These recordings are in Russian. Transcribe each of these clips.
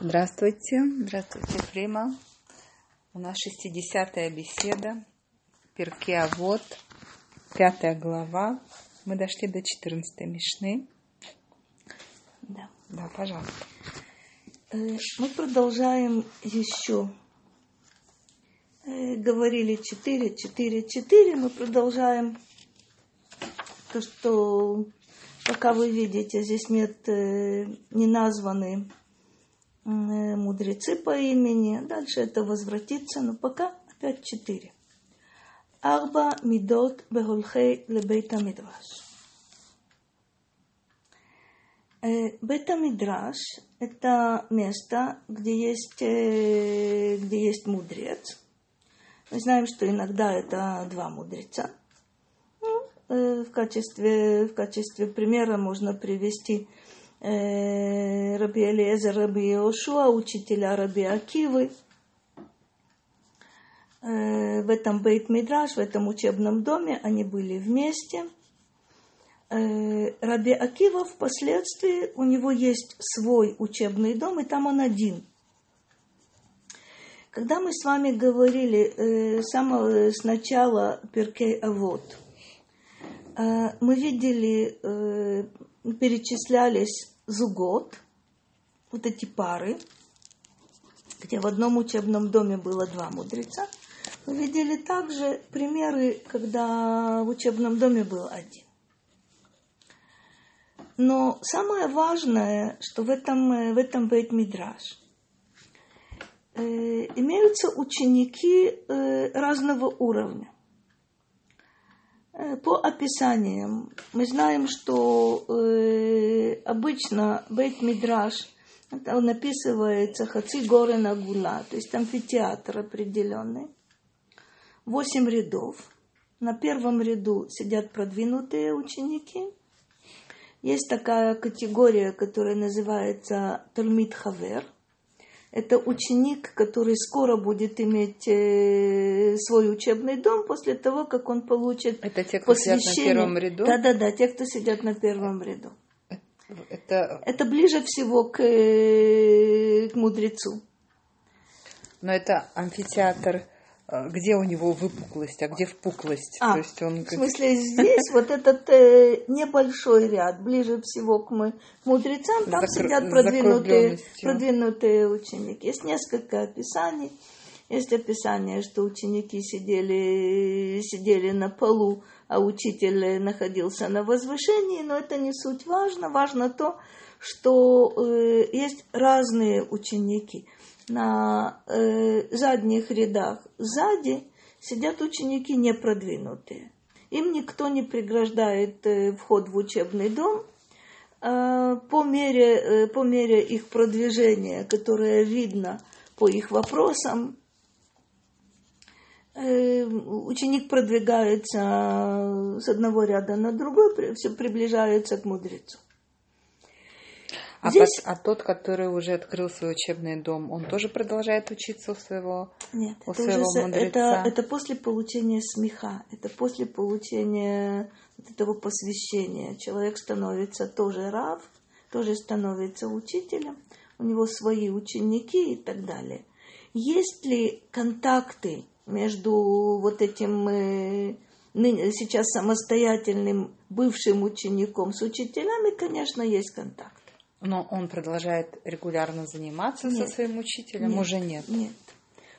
Здравствуйте, здравствуйте, Фрима. У нас 60-я беседа, Перке а вот, пятая глава. Мы дошли до 14 мишны. Да. Да, пожалуйста. Э, Мы продолжаем еще. Э, Говорили 4, 4, 4. Мы продолжаем то, что пока вы видите, здесь нет э, не названы мудрецы по имени. Дальше это возвратится, но пока опять 4. Арба мидот бехолхей лебейта мидраш. Бета Мидраш – это место, где есть, э, где есть мудрец. Мы знаем, что иногда это два мудреца. Ну, э, в, качестве, в качестве примера можно привести э, Раби Элиезер, Раби Иошуа, учителя Раби Акивы. Э, в этом Бейт Мидраш, в этом учебном доме они были вместе – Раби Акива впоследствии, у него есть свой учебный дом, и там он один. Когда мы с вами говорили э, с самого сначала Перкей Авод, э, мы видели, э, перечислялись зугот, вот эти пары, где в одном учебном доме было два мудреца. Мы видели также примеры, когда в учебном доме был один. Но самое важное, что в этом, в этом бейт мидраш э, имеются ученики э, разного уровня. Э, по описаниям мы знаем, что э, обычно бейт мидраш он описывается хаци горы нагула, то есть амфитеатр определенный, восемь рядов. На первом ряду сидят продвинутые ученики – есть такая категория, которая называется Талмит Хавер. Это ученик, который скоро будет иметь э, свой учебный дом после того, как он получит Это те, кто сидят на первом ряду? Да, да, да, те, кто сидят на первом ряду. Это... Это ближе всего к, э, к мудрецу. Но это амфитеатр где у него выпуклость, а где впуклость. А, То есть он... В смысле, здесь вот этот э, небольшой ряд, ближе всего к, мы, к мудрецам, там Закр... сидят продвинутые, продвинутые ученики. Есть несколько описаний. Есть описание, что ученики сидели, сидели на полу, а учитель находился на возвышении, но это не суть важно. Важно то, что э, есть разные ученики – на э, задних рядах сзади сидят ученики непродвинутые. Им никто не преграждает э, вход в учебный дом. Э, по, мере, э, по мере их продвижения, которое видно по их вопросам, э, ученик продвигается с одного ряда на другой, все приближается к мудрецу. А, Здесь... под, а тот, который уже открыл свой учебный дом, он тоже продолжает учиться у своего Нет, у это, своего уже, мудреца? это, это после получения смеха, это после получения вот этого посвящения. Человек становится тоже рав, тоже становится учителем, у него свои ученики и так далее. Есть ли контакты между вот этим э, сейчас самостоятельным бывшим учеником с учителями? Конечно, есть контакт. Но он продолжает регулярно заниматься нет, со своим учителем? Нет, Уже нет? Нет.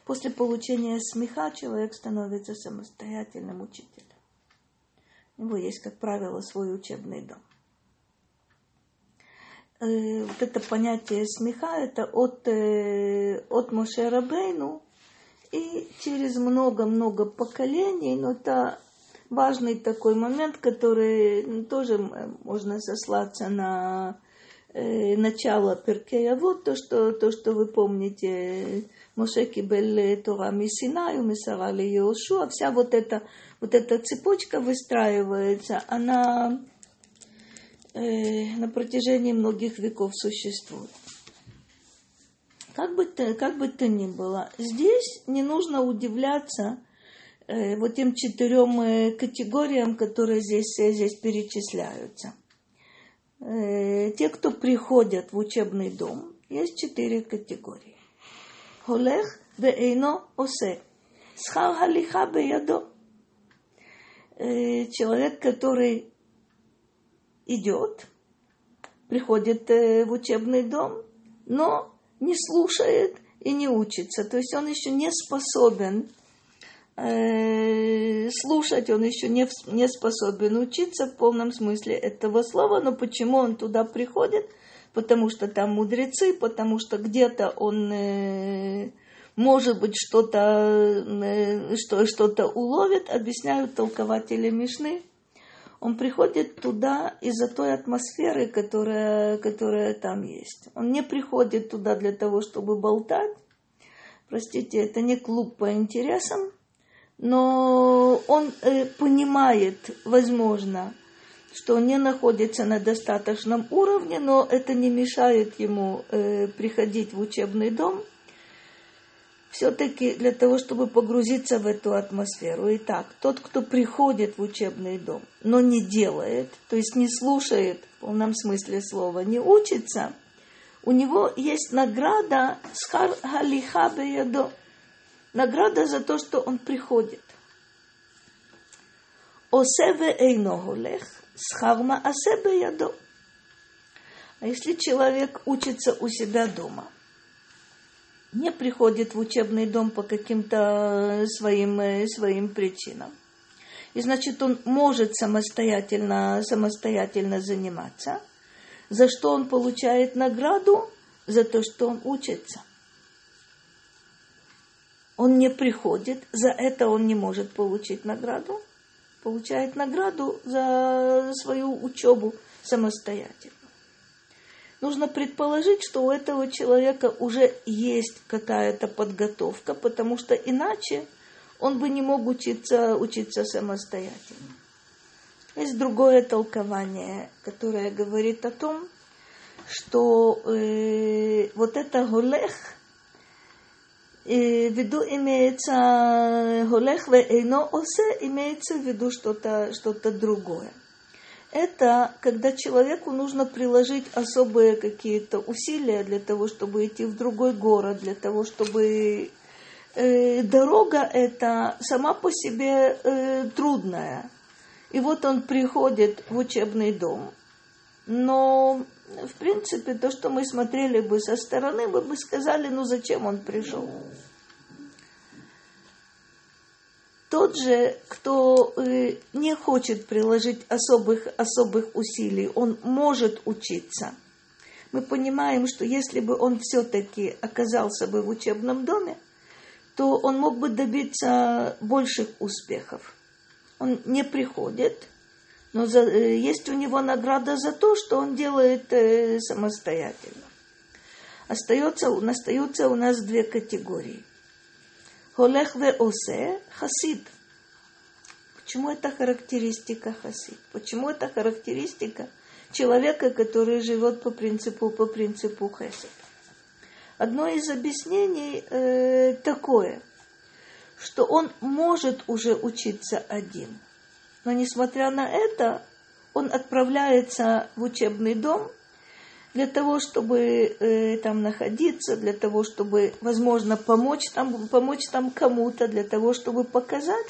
После получения смеха человек становится самостоятельным учителем. У него есть, как правило, свой учебный дом. Вот это понятие смеха, это от, от Моше Рабейну и через много-много поколений, но это важный такой момент, который тоже можно сослаться на э, начало Перкея, вот то что, то, что вы помните, Моше Кибель Тора Мисинаю, Мисарали Йошуа, вся вот эта, вот эта цепочка выстраивается, она э, на протяжении многих веков существует. Как бы, то, как бы то ни было, здесь не нужно удивляться э, вот тем четырем э, категориям, которые здесь, здесь перечисляются – те, кто приходят в учебный дом, есть четыре категории. Холех веэйно осе. Схар халиха беядо. Э, человек, который идет, приходит э, в учебный дом, но не слушает и не учится. То есть он еще не способен э, слушать, он еще не, не способен учиться в полном смысле этого слова. Но почему он туда приходит? Потому что там мудрецы, потому что где-то он э, может быть что-то э, что, что-то уловит, объясняют толкователи Мишны – он приходит туда из-за той атмосферы, которая, которая там есть. Он не приходит туда для того, чтобы болтать. Простите, это не клуб по интересам, но он э, понимает, возможно, что он не находится на достаточном уровне, но это не мешает ему э, приходить в учебный дом – все-таки для того, чтобы погрузиться в эту атмосферу. Итак, тот, кто приходит в учебный дом, но не делает, то есть не слушает в полном смысле слова, не учится, у него есть награда схар галиха беядо. Награда за то, что он приходит. Осеве эйноголех схарма асебе ядо. А если человек учится у себя дома – не приходит в учебный дом по каким-то э, своим, э, своим причинам. И значит, он может самостоятельно, самостоятельно заниматься, за что он получает награду, за то, что он учится. Он не приходит, за это он не может получить награду, получает награду за свою учебу самостоятельно нужно предположить, что у этого человека уже есть какая-то подготовка, потому что иначе он бы не мог учиться, учиться самостоятельно. Есть другое толкование, которое говорит о том, что э, вот это голех, виду имеется голех в эйно осе, имеется в виду что-то что другое это когда человеку нужно приложить особые какие-то усилия для того, чтобы идти в другой город, для того, чтобы э, дорога эта сама по себе э, трудная. И вот он приходит в учебный дом. Но, в принципе, то, что мы смотрели бы со стороны, мы бы сказали, ну зачем он пришел? тот же, кто э, не хочет приложить особых, особых усилий, он может учиться. Мы понимаем, что если бы он все-таки оказался бы в учебном доме, то он мог бы добиться больших успехов. Он не приходит, но за, э, есть у него награда за то, что он делает э, самостоятельно. Остается, остаются у нас две категории – Холех ве осе хасид. Почему это характеристика хасид? Почему это характеристика человека, который живет по принципу, по принципу хесед? Одно из объяснений э, такое, что он может уже учиться один. Но несмотря на это, он отправляется в учебный дом – для того, чтобы э, там находиться, для того, чтобы, возможно, помочь там, помочь там кому-то, для того, чтобы показать,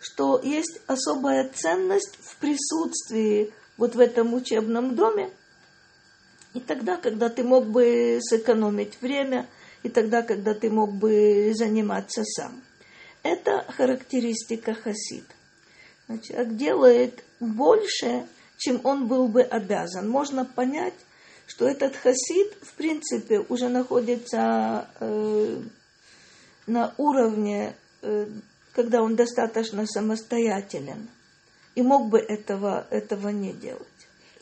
что есть особая ценность в присутствии вот в этом учебном доме. И тогда, когда ты мог бы сэкономить время, и тогда, когда ты мог бы заниматься сам. Это характеристика хасид. Значит, делает больше, чем он был бы обязан. Можно понять, что этот хасид, в принципе, уже находится э, на уровне, э, когда он достаточно самостоятелен, и мог бы этого, этого не делать.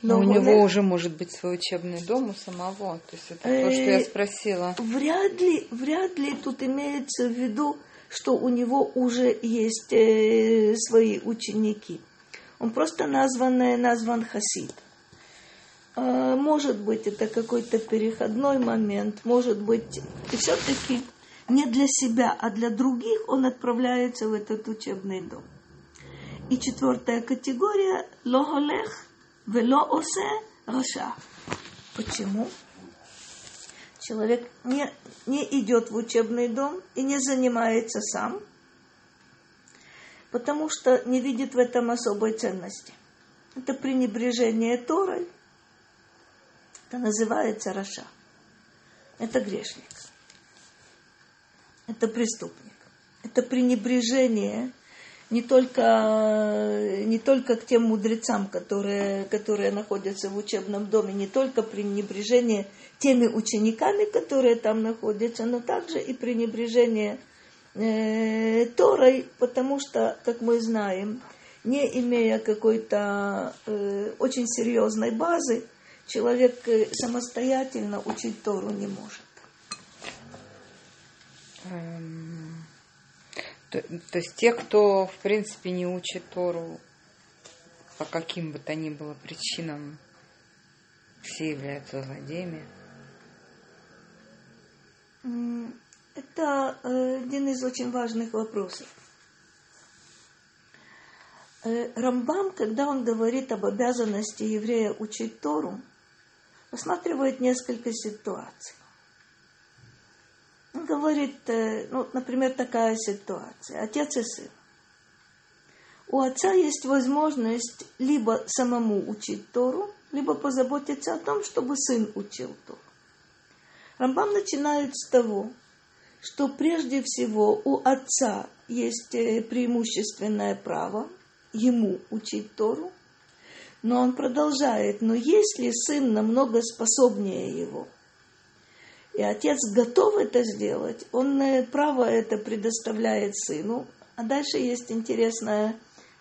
Но, Но у него уже может быть свой учебный дом у самого. То есть это то, что я э, спросила. Вряд ли, вряд ли тут имеется в виду, что у него уже есть э, свои ученики. Он просто назван, назван хасид. А, может быть, это какой-то переходной момент, может быть, и все-таки не для себя, а для других он отправляется в этот учебный дом. И четвертая категория – лохолех вело осе раша. Почему? Человек не, не идет в учебный дом и не занимается сам, потому что не видит в этом особой ценности. Это пренебрежение Торой, это называется Раша. Это грешник. Это преступник. Это пренебрежение не только, не только к тем мудрецам, которые, которые находятся в учебном доме, не только пренебрежение теми учениками, которые там находятся, но также и пренебрежение э, Торой, потому что, как мы знаем, не имея какой-то э, очень серьезной базы, человек э, самостоятельно учить Тору не может. То, то есть те, кто, в принципе, не учит Тору по каким бы то ни было причинам, все являются злодеями. Это э, один из очень важных вопросов. Э, Рамбам, когда он говорит об обязанности еврея учить Тору, рассматривает несколько ситуаций. Он говорит, э, ну, например, такая ситуация. Отец и сын. У отца есть возможность либо самому учить Тору, либо позаботиться о том, чтобы сын учил Тору. Рамбам начинает с того, что прежде всего у отца есть э, преимущественное право ему учить Тору, но он продолжает, но если сын намного способнее его, и отец готов это сделать, он э, право это предоставляет сыну. А дальше есть интересное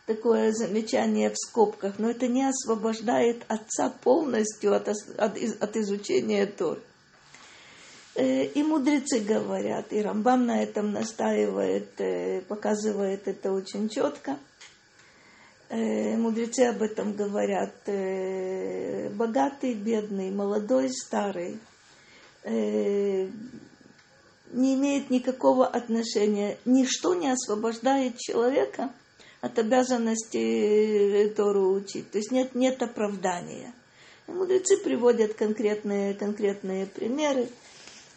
такое замечание в скобках, но это не освобождает отца полностью от, от, от изучения Тор. Э, и мудрецы говорят, и Рамбам на этом настаивает, э, показывает это очень четко. Мудрецы об этом говорят. Богатый, бедный, молодой, старый – э, не имеет никакого отношения. Ничто не освобождает человека от обязанности Тору учить. То есть нет, нет оправдания. И мудрецы приводят конкретные, конкретные примеры.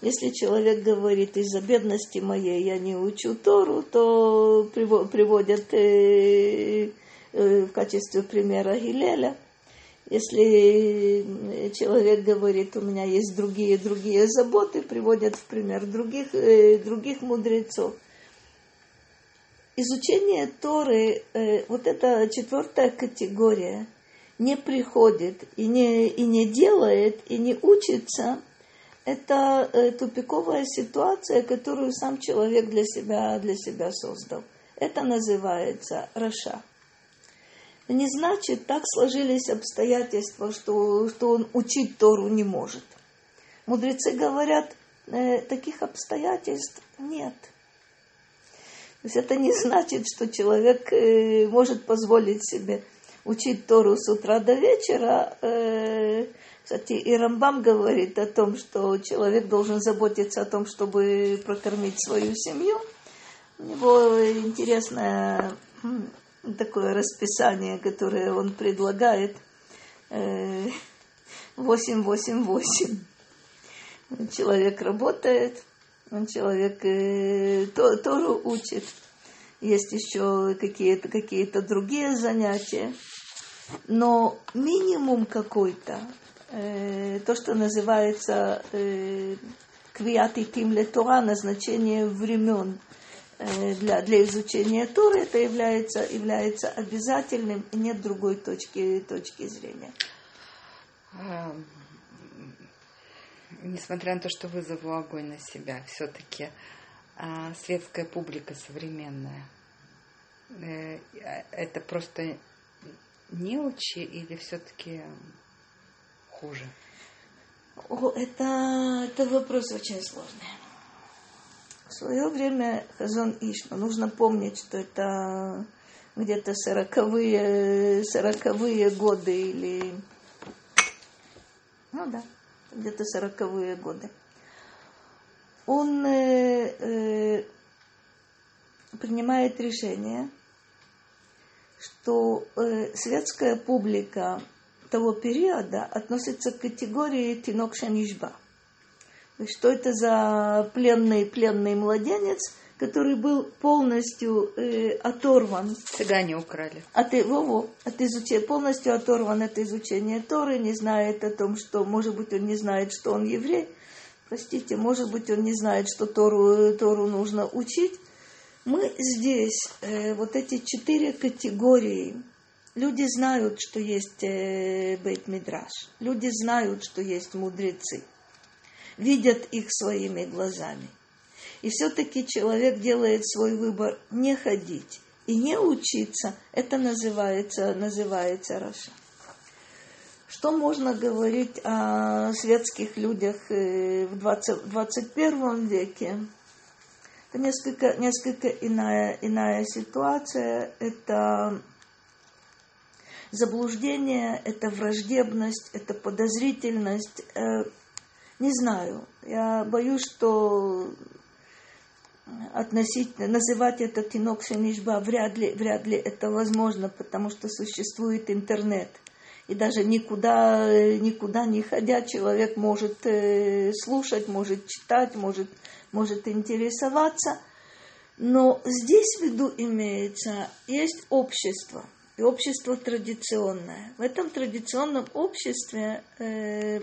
Если человек говорит, из-за бедности моей я не учу Тору, то приводят э, э, в качестве примера Гилеля – если человек говорит, у меня есть другие, другие заботы, приводят в пример других, э, других мудрецов. Изучение Торы, э, вот эта четвертая категория, не приходит и не, и не делает, и не учится, это э, тупиковая ситуация, которую сам человек для себя, для себя создал. Это называется Раша не значит, так сложились обстоятельства, что, что он учить Тору не может. Мудрецы говорят, э, таких обстоятельств нет. То есть это не значит, что человек э, может позволить себе учить Тору с утра до вечера. Э, кстати, и Рамбам говорит о том, что человек должен заботиться о том, чтобы прокормить свою семью. У него интересная такое расписание, которое он предлагает. 8-8-8. Э, человек работает, человек э, Тору учит. Есть еще какие-то какие другие занятия. Но минимум какой-то, э, то, что называется э, квиат и тим Тора, назначение времен, для, для изучения Торы это является, является обязательным, и нет другой точки, точки зрения. А, несмотря на то, что вызову огонь на себя, все-таки а, светская публика современная, э, это просто неучи или все-таки хуже? О, это, это вопрос очень сложный. В свое время Хазон Иш, но нужно помнить, что это где-то сороковые, сороковые годы или... Ну да, где-то сороковые годы. Он э, э, принимает решение, что э, светская публика того периода относится к категории тинок шанишба – То есть, что это за пленный, пленный младенец, который был полностью э, оторван. Цыгане украли. От, во, от изучения, полностью оторван от изучения Торы, не знает о том, что, может быть, он не знает, что он еврей, простите, может быть, он не знает, что Тору, Тору нужно учить. Мы здесь, э, вот эти четыре категории, люди знают, что есть э, Бейт-Мидраш, люди знают, что есть мудрецы, видят их своими глазами. И все-таки человек делает свой выбор не ходить и не учиться. Это называется, называется Раша. Что можно говорить о светских людях э, в 20, 21 веке? Это несколько, несколько иная, иная ситуация. Это заблуждение, это враждебность, это подозрительность. Э, не знаю. Я боюсь, что относительно, называть это тинок шемишба вряд ли, вряд ли это возможно, потому что существует интернет. И даже никуда, никуда не ходя, человек может э, слушать, может читать, может, может интересоваться. Но здесь в виду имеется, есть общество, и общество традиционное. В этом традиционном обществе э,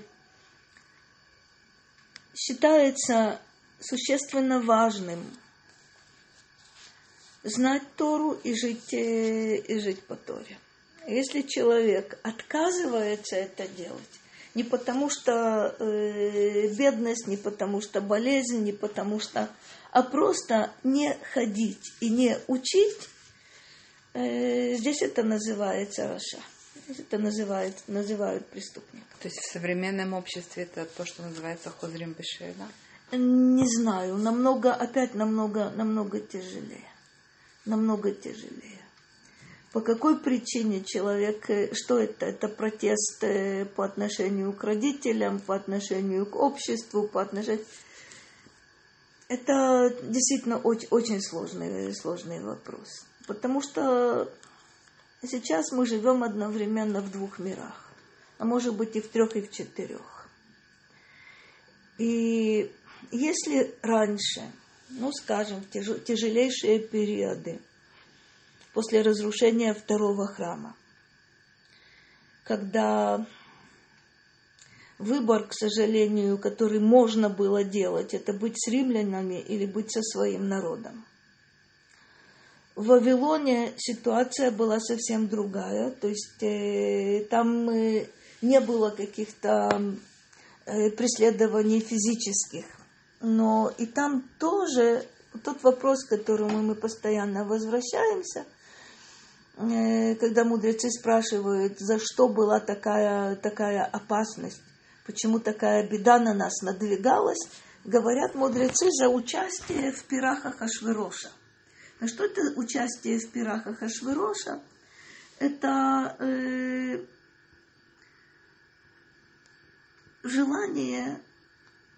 считается существенно важным знать Тору и жить, э, и жить по Торе. Если человек отказывается это делать, не потому что э, бедность, не потому что болезнь, не потому что, а просто не ходить и не учить, э, здесь это называется Раша. Это называют, называют преступник. То есть в современном обществе это то, что называется хозрим бешеда? Не знаю, намного, опять намного, намного тяжелее. Намного тяжелее. По какой причине человек, э, что это? Это протест э, по отношению к родителям, по отношению к обществу, по отношению... Это действительно очень, очень сложный, сложный вопрос. Потому что сейчас мы живем одновременно в двух мирах, а может быть и в трех, и в четырех. И если раньше, ну, скажем, в тяж, тяжелейшие периоды после разрушения второго храма, когда выбор, к сожалению, который можно было делать, это быть с римлянами или быть со своим народом. В Вавилоне ситуация была совсем другая, то есть э, там э, не было каких-то э, преследований физических но и там тоже тот вопрос, к которому мы постоянно возвращаемся, э, когда мудрецы спрашивают, за что была такая, такая опасность, почему такая беда на нас надвигалась, говорят мудрецы за участие в пирах Ахашвироша. А что это участие в пирах Ахашвироша? Это э, желание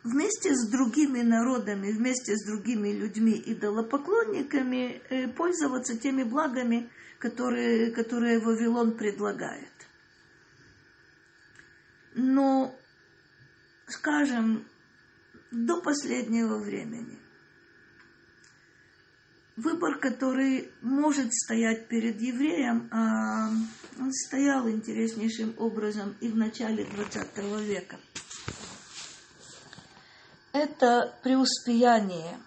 вместе с другими народами, вместе с другими людьми, идолопоклонниками, э, пользоваться теми благами, которые, которые Вавилон предлагает. Но, скажем, до последнего времени выбор, который может стоять перед евреем, а он стоял интереснейшим образом и в начале XX века – это преуспеяние,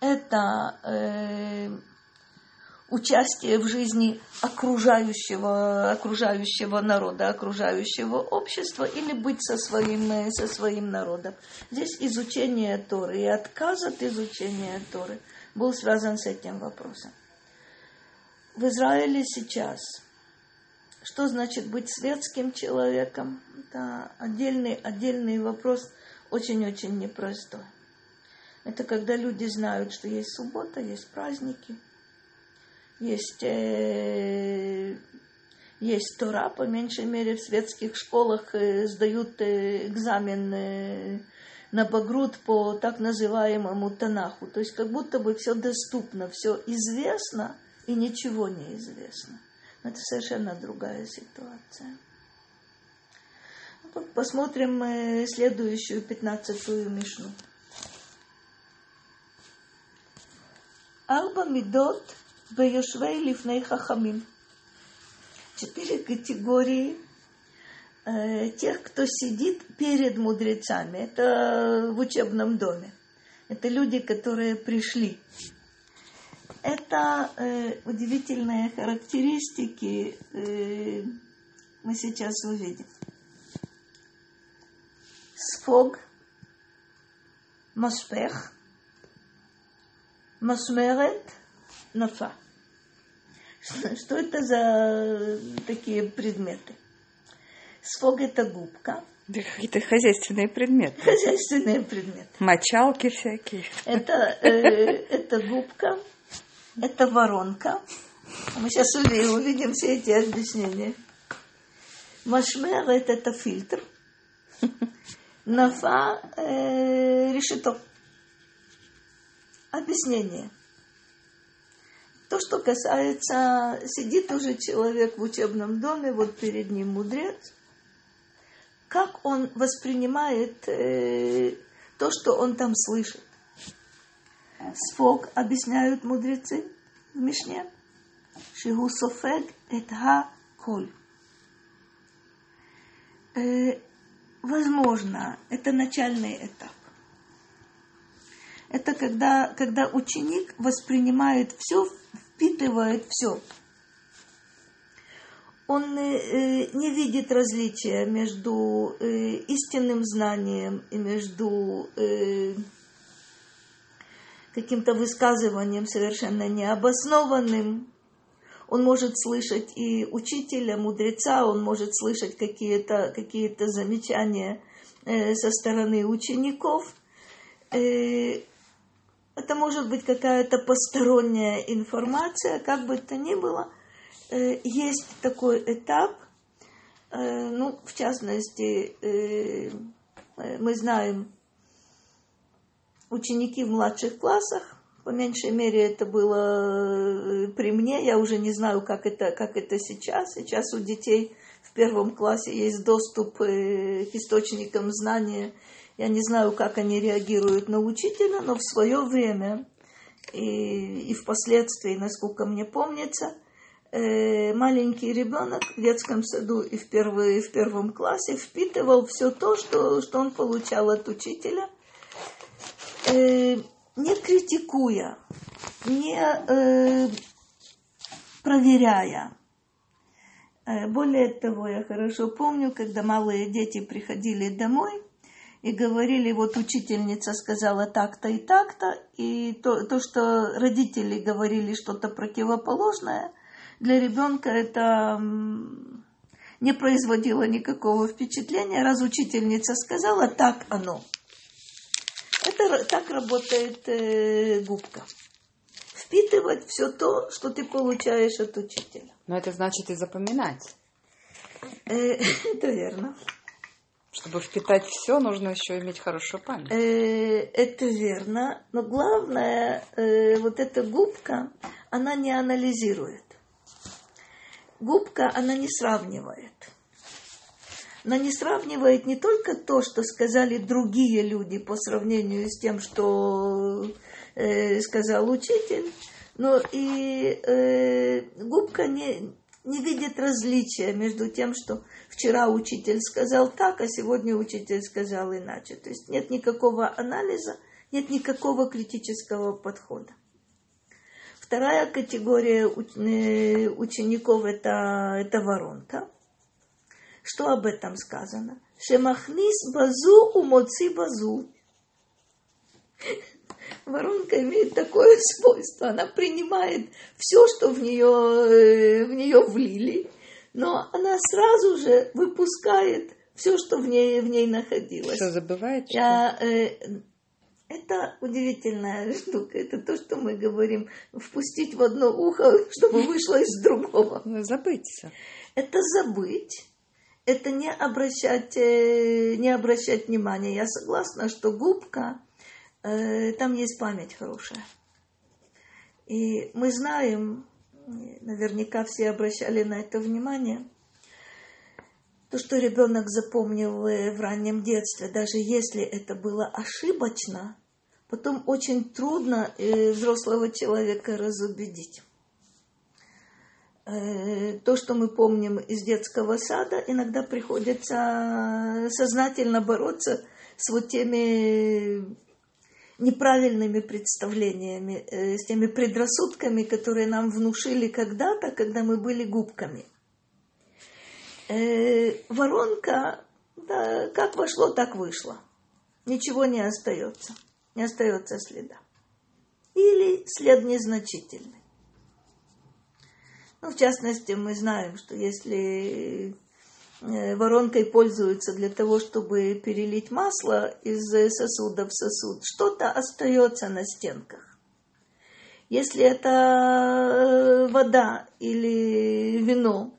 это э, участие в жизни окружающего, окружающего народа, окружающего общества или быть со своим, э, со своим народом. Здесь изучение Торы и отказ от изучения Торы был связан с этим вопросом. В Израиле сейчас что значит быть светским человеком? Это отдельный, отдельный вопрос – очень-очень непростой. Это когда люди знают, что есть суббота, есть праздники, есть, э, есть Тора, по меньшей мере в светских школах э, сдают э, экзамен э, на Багрут по так называемому Танаху. То есть как будто бы все доступно, все известно и ничего не известно. Но это совершенно другая ситуация посмотрим э, следующую, пятнадцатую мишну. Арба мидот беюшвей лифней хахамим. Четыре категории тех, кто сидит перед мудрецами. Это в учебном доме. Это люди, которые пришли. Это э, удивительные характеристики э, мы сейчас увидим. Сфог, Машпех, Машмерет, Нафа. Что это за такие предметы? Сфог это губка. Да какие-то хозяйственные предметы. Хозяйственные предметы. Мочалки всякие. Это, э, это губка, это воронка. Мы сейчас увидим, все эти объяснения. Машмерет это фильтр. Нафа э, решето. Объяснение. То, что касается, сидит уже человек в учебном доме, вот перед ним мудрец, как он воспринимает э, то, что он там слышит. Сфог объясняют мудрецы в Мишне. Шигу софег эт ха коль. Э, возможно, это начальный этап. Это когда, когда ученик воспринимает все, впитывает все. Он э, не видит различия между э, истинным знанием и между э, каким-то высказыванием совершенно необоснованным. Он может слышать и учителя, мудреца, он может слышать какие-то какие замечания э, со стороны учеников. Э, это может быть какая-то посторонняя информация, как бы то ни было. Э, есть такой этап, э, ну, в частности, э, мы знаем ученики в младших классах, по меньшей мере это было при мне, я уже не знаю, как это, как это сейчас. Сейчас у детей в первом классе есть доступ к источникам знания. Я не знаю, как они реагируют на учителя, но в свое время и, и впоследствии, насколько мне помнится, маленький ребенок в детском саду и в, первый, в первом классе впитывал все то, что, что он получал от учителя не критикуя, не э, проверяя. Э, более того, я хорошо помню, когда малые дети приходили домой и говорили, вот учительница сказала так-то и так-то, и то, то, что родители говорили что-то противоположное, для ребенка это не производило никакого впечатления. Раз учительница сказала, так оно – это так работает э, губка. Впитывать все то, что ты получаешь от учителя. Но это значит и запоминать. Э, это верно. Чтобы впитать все, нужно еще иметь хорошую память. Э, это верно. Но главное, э, вот эта губка, она не анализирует. Губка, она не сравнивает но не сравнивает не только то, что сказали другие люди по сравнению с тем, что э, сказал учитель, но и э, губка не, не видит различия между тем, что вчера учитель сказал так, а сегодня учитель сказал иначе. То есть нет никакого анализа, нет никакого критического подхода. Вторая категория э, учеников это, это воронка. Что об этом сказано? Шемахнис базу умоци базу. Воронка имеет такое свойство. Она принимает все, что в нее, э, в нее влили, но она сразу же выпускает все, что в ней, в ней находилось. Что, забывает? Я, э, это удивительная штука. Это то, что мы говорим. Впустить в одно ухо, чтобы вышло из другого. Забыть все. Это забыть это не обращать, э, не обращать внимания. Я согласна, что губка, э, там есть память хорошая. И мы знаем, наверняка все обращали на это внимание, то, что ребенок запомнил в раннем детстве, даже если это было ошибочно, потом очень трудно э, взрослого человека разубедить. Э, то, что мы помним из детского сада, иногда приходится сознательно бороться с вот теми неправильными представлениями, э, с теми предрассудками, которые нам внушили когда-то, когда мы были губками. Воронка, да, как вошло, так вышло. Ничего не остается не остается следа. Или след незначительный. Ну, в частности, мы знаем, что если э, воронкой пользуются для того, чтобы перелить масло из сосуда в сосуд, что-то остается на стенках. Если это э, вода или вино,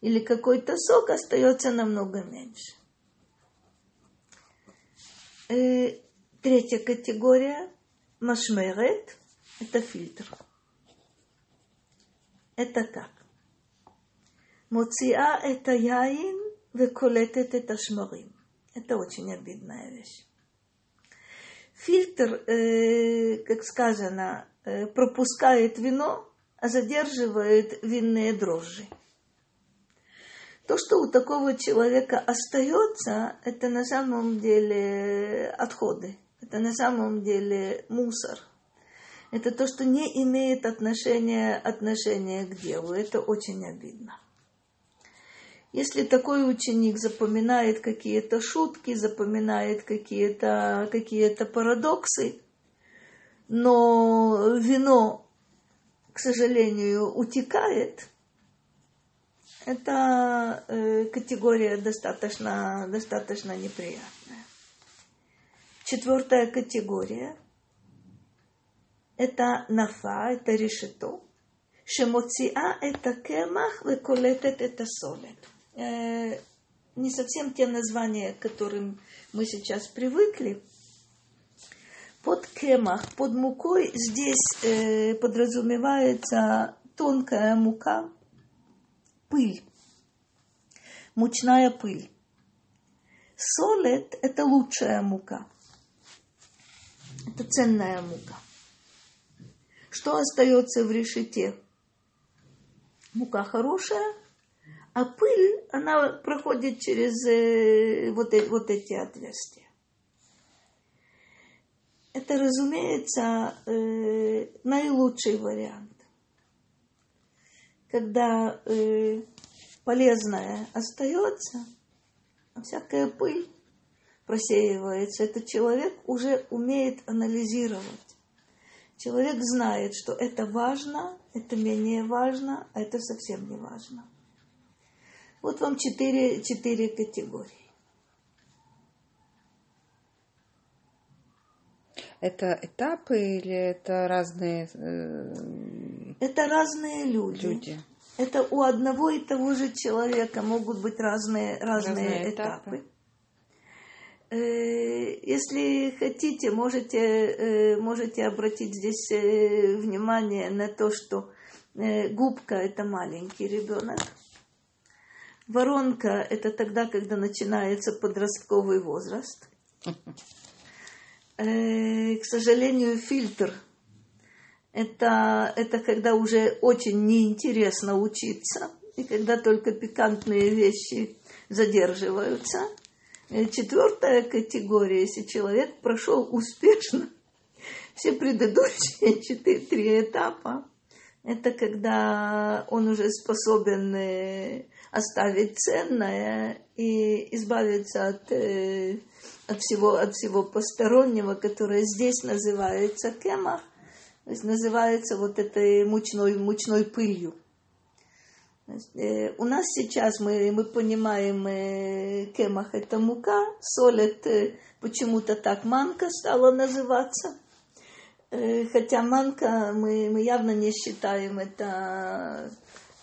или какой-то сок, остается намного меньше. Третья категория – машмерет – это фильтр. Это как? Моциа – это яин, веколетет – это шмарим. Это очень обидная вещь. Фильтр, э, как сказано, э, пропускает вино, а задерживает винные дрожжи. То, что у такого человека остается, это на самом деле отходы – это на самом деле мусор. Это то, что не имеет отношения, отношения к делу. Это очень обидно. Если такой ученик запоминает какие-то шутки, запоминает какие-то какие парадоксы, но вино, к сожалению, утекает, это э, категория достаточно, достаточно неприятная. Четвертая категория – это нафа, это решето. Шемоциа – это кемах, веколетет – это солет. Э, не совсем те названия, к которым мы сейчас привыкли. Под кемах, под мукой здесь э, подразумевается тонкая мука, пыль, мучная пыль. Солет – это лучшая мука – это ценная мука. Что остается в решете? Мука хорошая, а пыль, она проходит через э, вот, э, вот эти отверстия. Это, разумеется, э, наилучший вариант. Когда полезное остается, а всякая пыль просеивается, этот человек уже умеет анализировать. Человек знает, что это важно, это менее важно, а это совсем не важно. Вот вам четыре, четыре категории. Это этапы или это разные? Э, это разные люди. люди. Это у одного и того же человека могут быть разные, разные, разные этапы. этапы. Э, если хотите, можете, э, можете обратить здесь э, внимание на то, что губка – это маленький ребенок. Воронка – это тогда, когда начинается подростковый возраст. К сожалению, фильтр – это, это когда уже очень неинтересно учиться, и когда только пикантные вещи задерживаются – четвертая категория, если человек прошел успешно все предыдущие четыре, три этапа, это когда он уже способен э, оставить ценное и избавиться от, э, от, всего, от всего постороннего, которое здесь называется кемах, то есть называется вот этой мучной, мучной пылью. Э, у нас сейчас мы, мы понимаем, э, кемах это мука, соль это почему-то так манка стала называться. Э, хотя манка мы, мы явно не считаем это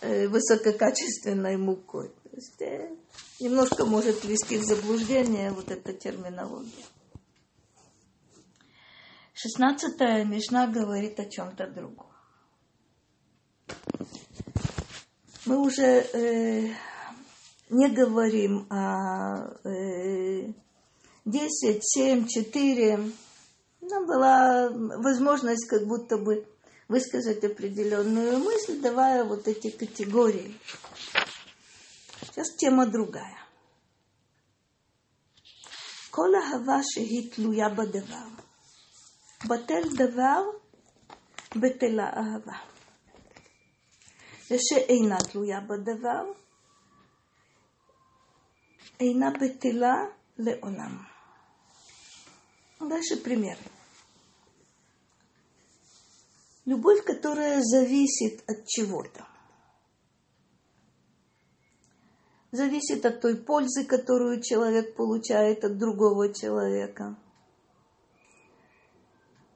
высококачественной мукой. То есть, немножко может ввести в заблуждение вот эта терминология. Шестнадцатая Мишна говорит о чем-то другом Мы уже э, не говорим о э, 10, 7, 4. Нам была возможность как будто бы высказать определенную мысль, давая вот эти категории. Сейчас тема другая. כל אהבה שהיא תלויה בדבר. בטל דבר, בטלה אהבה. ושאינה תלויה בדבר, אינה בטלה לעולם. Дальше пример. Любовь, которая зависит от чего-то. Зависит от той пользы, которую человек получает от другого человека.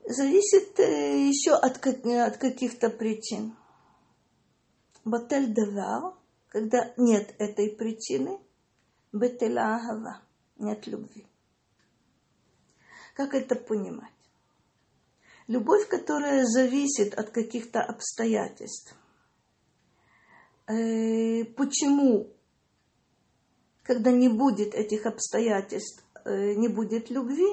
Зависит э, еще от, от каких-то причин. Батель давал, когда нет этой причины, бетеля агава, нет любви. Как это понимать? Любовь, которая зависит от каких-то обстоятельств. Э, почему, когда не будет этих обстоятельств, э, не будет любви,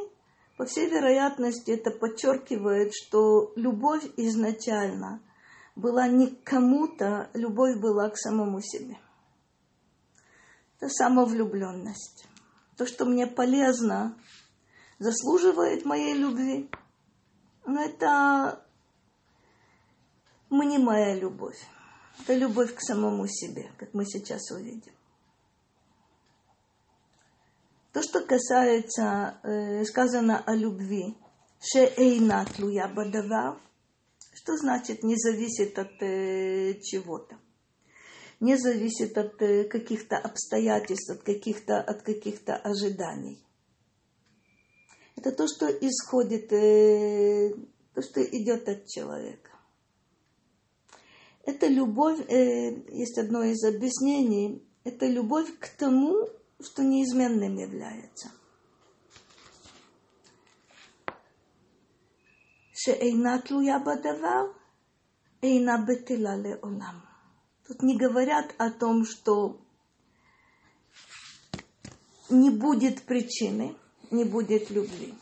по всей вероятности это подчеркивает, что любовь изначально была не к кому-то, любовь была к самому себе. Это самовлюбленность. То, что мне полезно, заслуживает моей любви – но это мнимая любовь. Это любовь к самому себе, как мы сейчас увидим. То, что касается, э, сказано о любви, шеэйна тлуя бадавар, что значит не зависит от э, чего-то? Не зависит от э, каких-то обстоятельств, от каких-то, от каких-то ожиданий это то, что исходит, э, то, что идет от человека. Это любовь, э, есть одно из объяснений, это любовь к тому, что неизменным является. шеэйна тлуя бадавар, эйна бетела леолам. Тут не говорят о том, что не будет причины, не будет любви.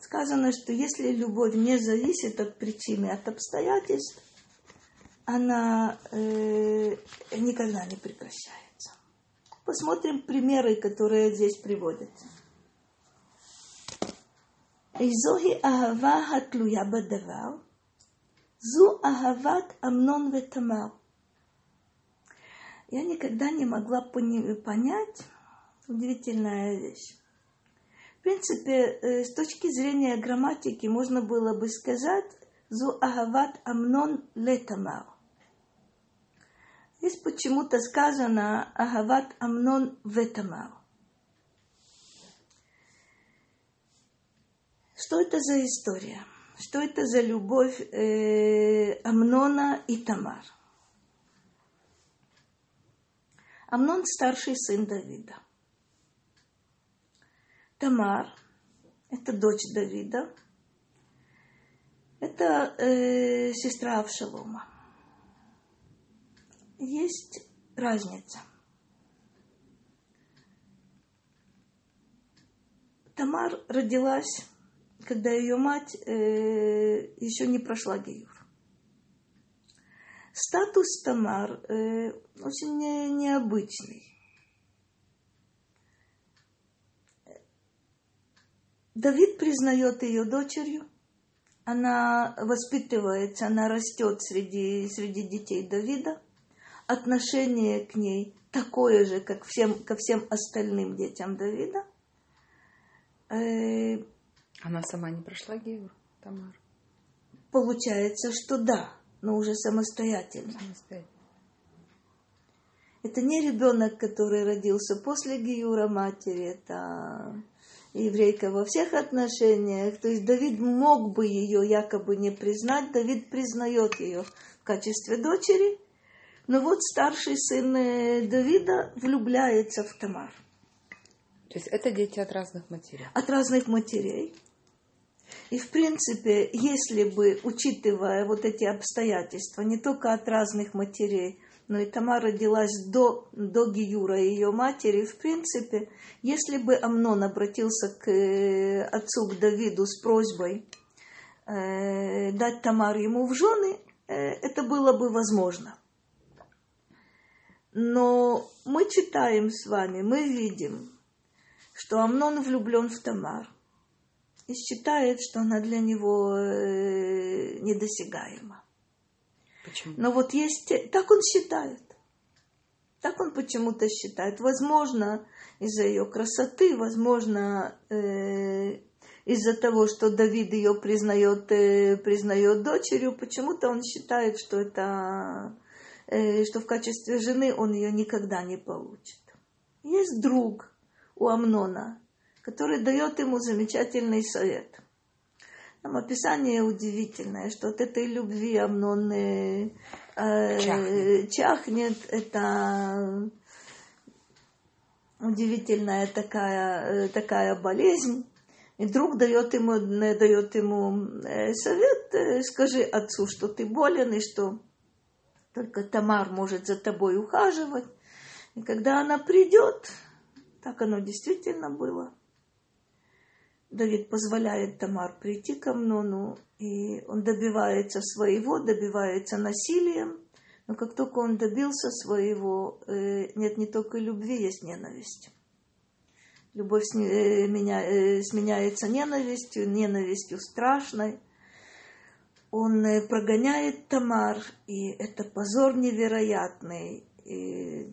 Сказано, что если любовь не зависит от причины, от обстоятельств, она э, никогда не прекращается. Посмотрим примеры, которые здесь приводятся. Изохи ахава хатлуя бадавар, зу ахават амнон ветамар. Я никогда не могла понять, удивительная вещь. В принципе, э, с точки зрения грамматики можно было бы сказать «Зу агават амнон летамар». Здесь почему-то сказано «Агават амнон ветамар». Что это за история? Что это за любовь э, Амнона и Тамар? Амнон старший сын Давида. Тамар, это дочь Давида, это э, сестра Авшалома. Есть разница. Тамар родилась, когда ее мать э, еще не прошла геюр. Статус Тамар э, очень не, необычный. Давид признает ее дочерью, она воспитывается, она растет среди, среди детей Давида. Отношение к ней такое же, как всем, ко всем остальным детям Давида. Э, она сама не прошла Геюр, Тамар? Получается, что да, но уже самостоятельно. самостоятельно. Это не ребенок, который родился после Гиюра матери, это еврейка во всех отношениях. То есть Давид мог бы ее якобы не признать. Давид признает ее в качестве дочери. Но вот старший сын э, Давида влюбляется в Тамар. То есть это дети от разных матерей? От разных матерей. И в принципе, если бы, учитывая вот эти обстоятельства, не только от разных матерей, но и Тамар родилась до, до Гиюра ее матери. В принципе, если бы Амнон обратился к э, отцу, к Давиду с просьбой э, дать Тамар ему в жены, э, это было бы возможно. Но мы читаем с вами, мы видим, что Амнон влюблен в Тамар и считает, что она для него э, недосягаема. Почему? Но вот есть, так он считает. Так он почему-то считает. Возможно, из-за ее красоты, возможно, э, из-за того, что Давид ее признает, э, признает дочерью, почему-то он считает, что это, э, что в качестве жены он ее никогда не получит. Есть друг у Амнона, который дает ему замечательный совет – там описание удивительное, что от этой любви Амнон э, чахнет. чахнет. Это удивительная такая, э, такая болезнь. И друг дает ему, э, дает ему э, совет, скажи отцу, что ты болен, и что только Тамар может за тобой ухаживать. И когда она придет, так оно действительно было, Давид позволяет Тамар прийти к Амнону, и он добивается своего, добивается насилием, но как только он добился своего, э, нет не только любви, есть ненависть. Любовь э, э, сменяется ненавистью, ненавистью страшной. Он прогоняет Тамар, и это позор невероятный. И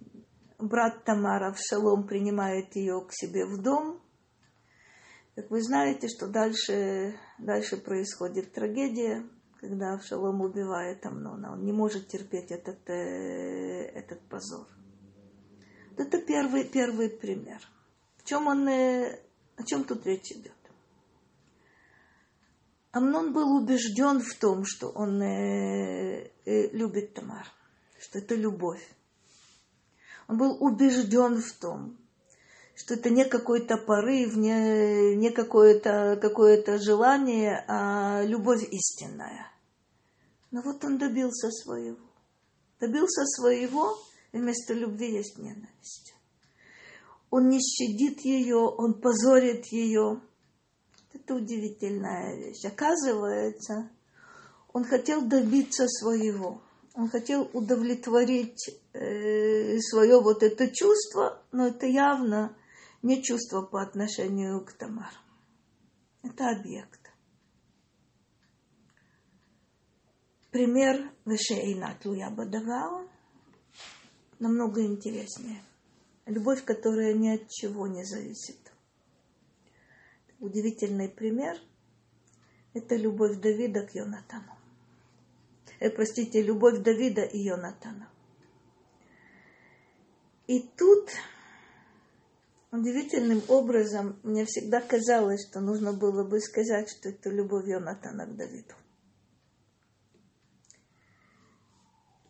брат Тамара в Шалом принимает ее к себе в дом – как вы знаете, что дальше, дальше происходит трагедия, когда Авшалом убивает Амнона. Он не может терпеть этот, э, этот позор. Вот это первый, первый пример. В чем он, э, о чем тут речь идет? Амнон был убежден в том, что он э, любит Тамар, что это любовь. Он был убежден в том, что это не какой-то порыв, не, не какое-то какое желание, а любовь истинная. Но вот он добился своего. Добился своего, и вместо любви есть ненависть. Он не щадит ее, он позорит ее. Это удивительная вещь. Оказывается, он хотел добиться своего. Он хотел удовлетворить э, свое вот это чувство, но это явно не чувство по отношению к Тамар. Это объект. Пример Вешеинат Луя Бадавау намного интереснее. Любовь, которая ни от чего не зависит. Удивительный пример – это любовь Давида к Йонатану. Э, простите, любовь Давида и Йонатана. И тут Удивительным образом мне всегда казалось, что нужно было бы сказать, что это любовь Йонатана к Давиду.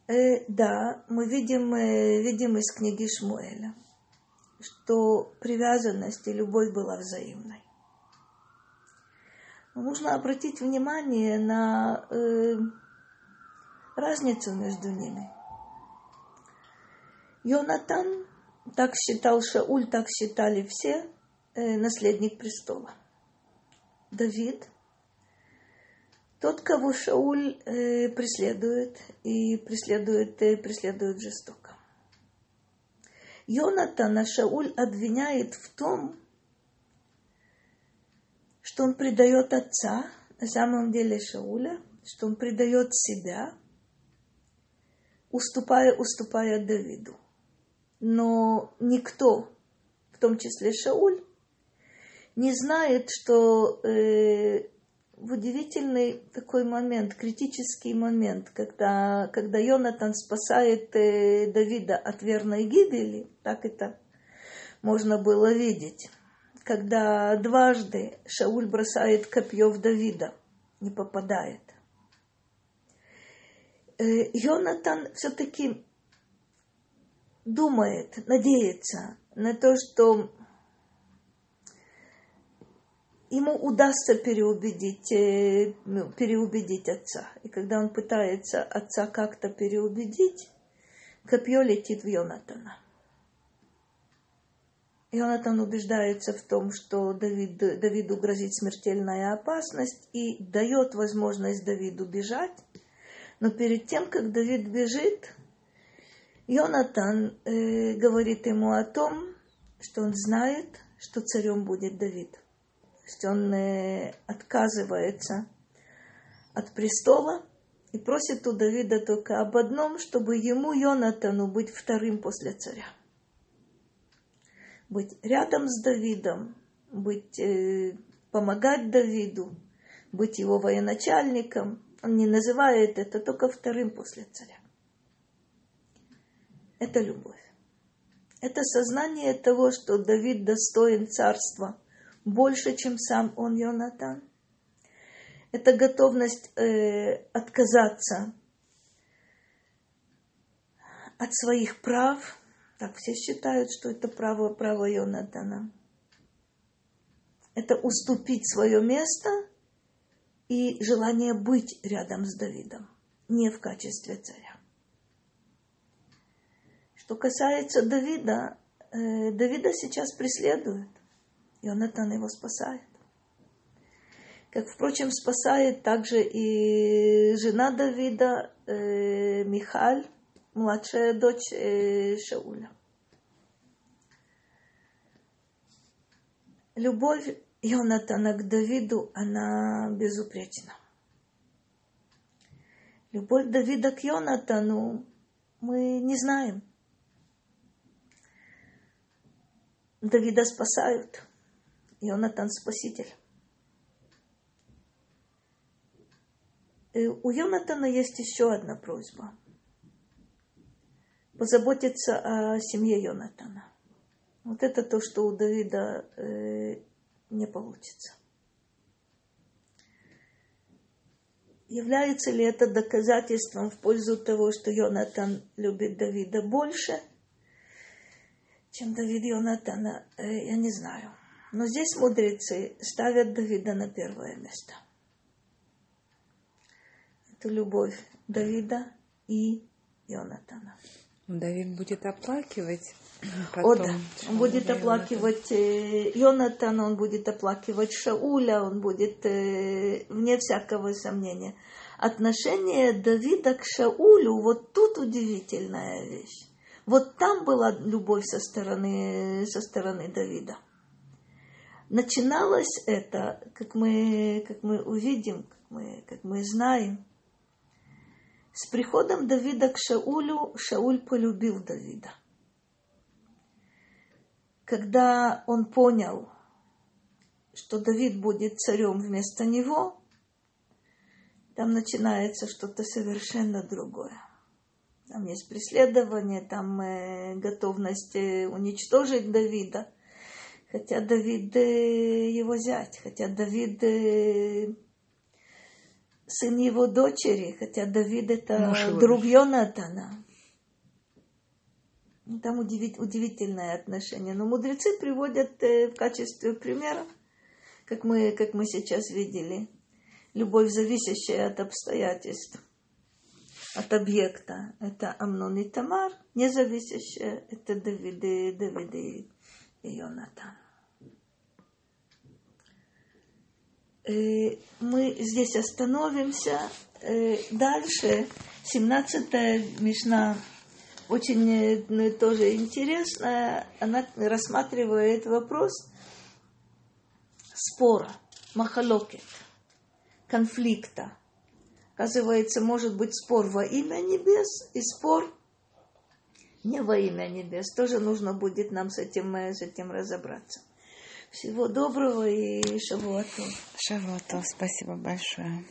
Э, да, мы видим, э, видим из книги Шмуэля, что привязанность и любовь была взаимной. Но нужно обратить внимание на э, разницу между ними. Йонатан так считал Шауль, так считали все, э, наследник престола. Давид, тот, кого Шауль э, преследует и преследует, э, преследует жестоко. Йонатана Шауль обвиняет в том, что он предает отца, на самом деле Шауля, что он предает себя, уступая, уступая Давиду но никто, в том числе Шауль, не знает, что э, в удивительный такой момент, критический момент, когда, когда Йонатан спасает э, Давида от верной гибели, так это можно было видеть, когда дважды Шауль бросает копье в Давида, не попадает. Э, Йонатан все-таки думает, надеется на то, что ему удастся переубедить, э, ну, переубедить отца. И когда он пытается отца как-то переубедить, копье летит в Йонатана. Йонатан убеждается в том, что Давид, Давиду грозит смертельная опасность и дает возможность Давиду бежать. Но перед тем, как Давид бежит, Йонатан э, говорит ему о том, что он знает, что царем будет Давид. То есть он э, отказывается от престола и просит у Давида только об одном, чтобы ему, Йонатану, быть вторым после царя быть рядом с Давидом, быть, э, помогать Давиду, быть его военачальником. Он не называет это только вторым после царя. Это любовь. Это сознание того, что Давид достоин царства больше, чем сам он, Йонатан. Это готовность э, отказаться от своих прав, так все считают, что это право, право Йонатана. Это уступить свое место и желание быть рядом с Давидом, не в качестве царя. Что касается Давида, э, Давида сейчас преследуют. Йонатан его спасает. Как, впрочем, спасает также и жена Давида, э, Михаль, младшая дочь э, Шауля. Любовь Йонатана к Давиду, она безупречна. Любовь Давида к Йонатану мы не знаем. Давида спасают. Йонатан спаситель. И у Йонатана есть еще одна просьба – позаботиться о семье Йонатана. Вот это то, что у Давида э, не получится. Является ли это доказательством в пользу того, что Йонатан любит Давида больше, чем Давид Йонатана, э, я не знаю. Но здесь мудрецы ставят Давида на первое место. Это любовь Давида и Йонатана. Давид будет оплакивать потом. О, да. Он будет оплакивать э, Йонатана, он будет оплакивать Шауля, он будет, э, вне всякого сомнения. Отношение Давида к Шаулю, вот тут удивительная вещь. Вот там была любовь со стороны, со стороны Давида. Начиналось это, как мы, как мы увидим, как мы, как мы знаем, с приходом Давида к Шаулю Шауль полюбил Давида. Когда он понял, что Давид будет царем вместо него, там начинается что-то совершенно другое. Там есть преследование, там э, готовность э, уничтожить Давида. Хотя Давид э, его зять, хотя Давид э, сын его дочери, хотя Давид это Муж друг Йонатана. Ну, там удивить, удивительное отношение. Но мудрецы приводят э, в качестве примера, как мы, как мы сейчас видели, любовь, зависящая от обстоятельств, от объекта. Это Амнон и Тамар, независящая, это Давид и, Давид и Йонатан. Э, мы здесь остановимся. Э, дальше, 17 Мишна, очень э, тоже интересная. Она рассматривает вопрос спора, махалокет, конфликта. Оказывается, может быть спор во имя небес и спор не во имя небес. Тоже нужно будет нам с этим, с этим разобраться. Всего доброго и шавуатов. Шавуатов, спасибо большое.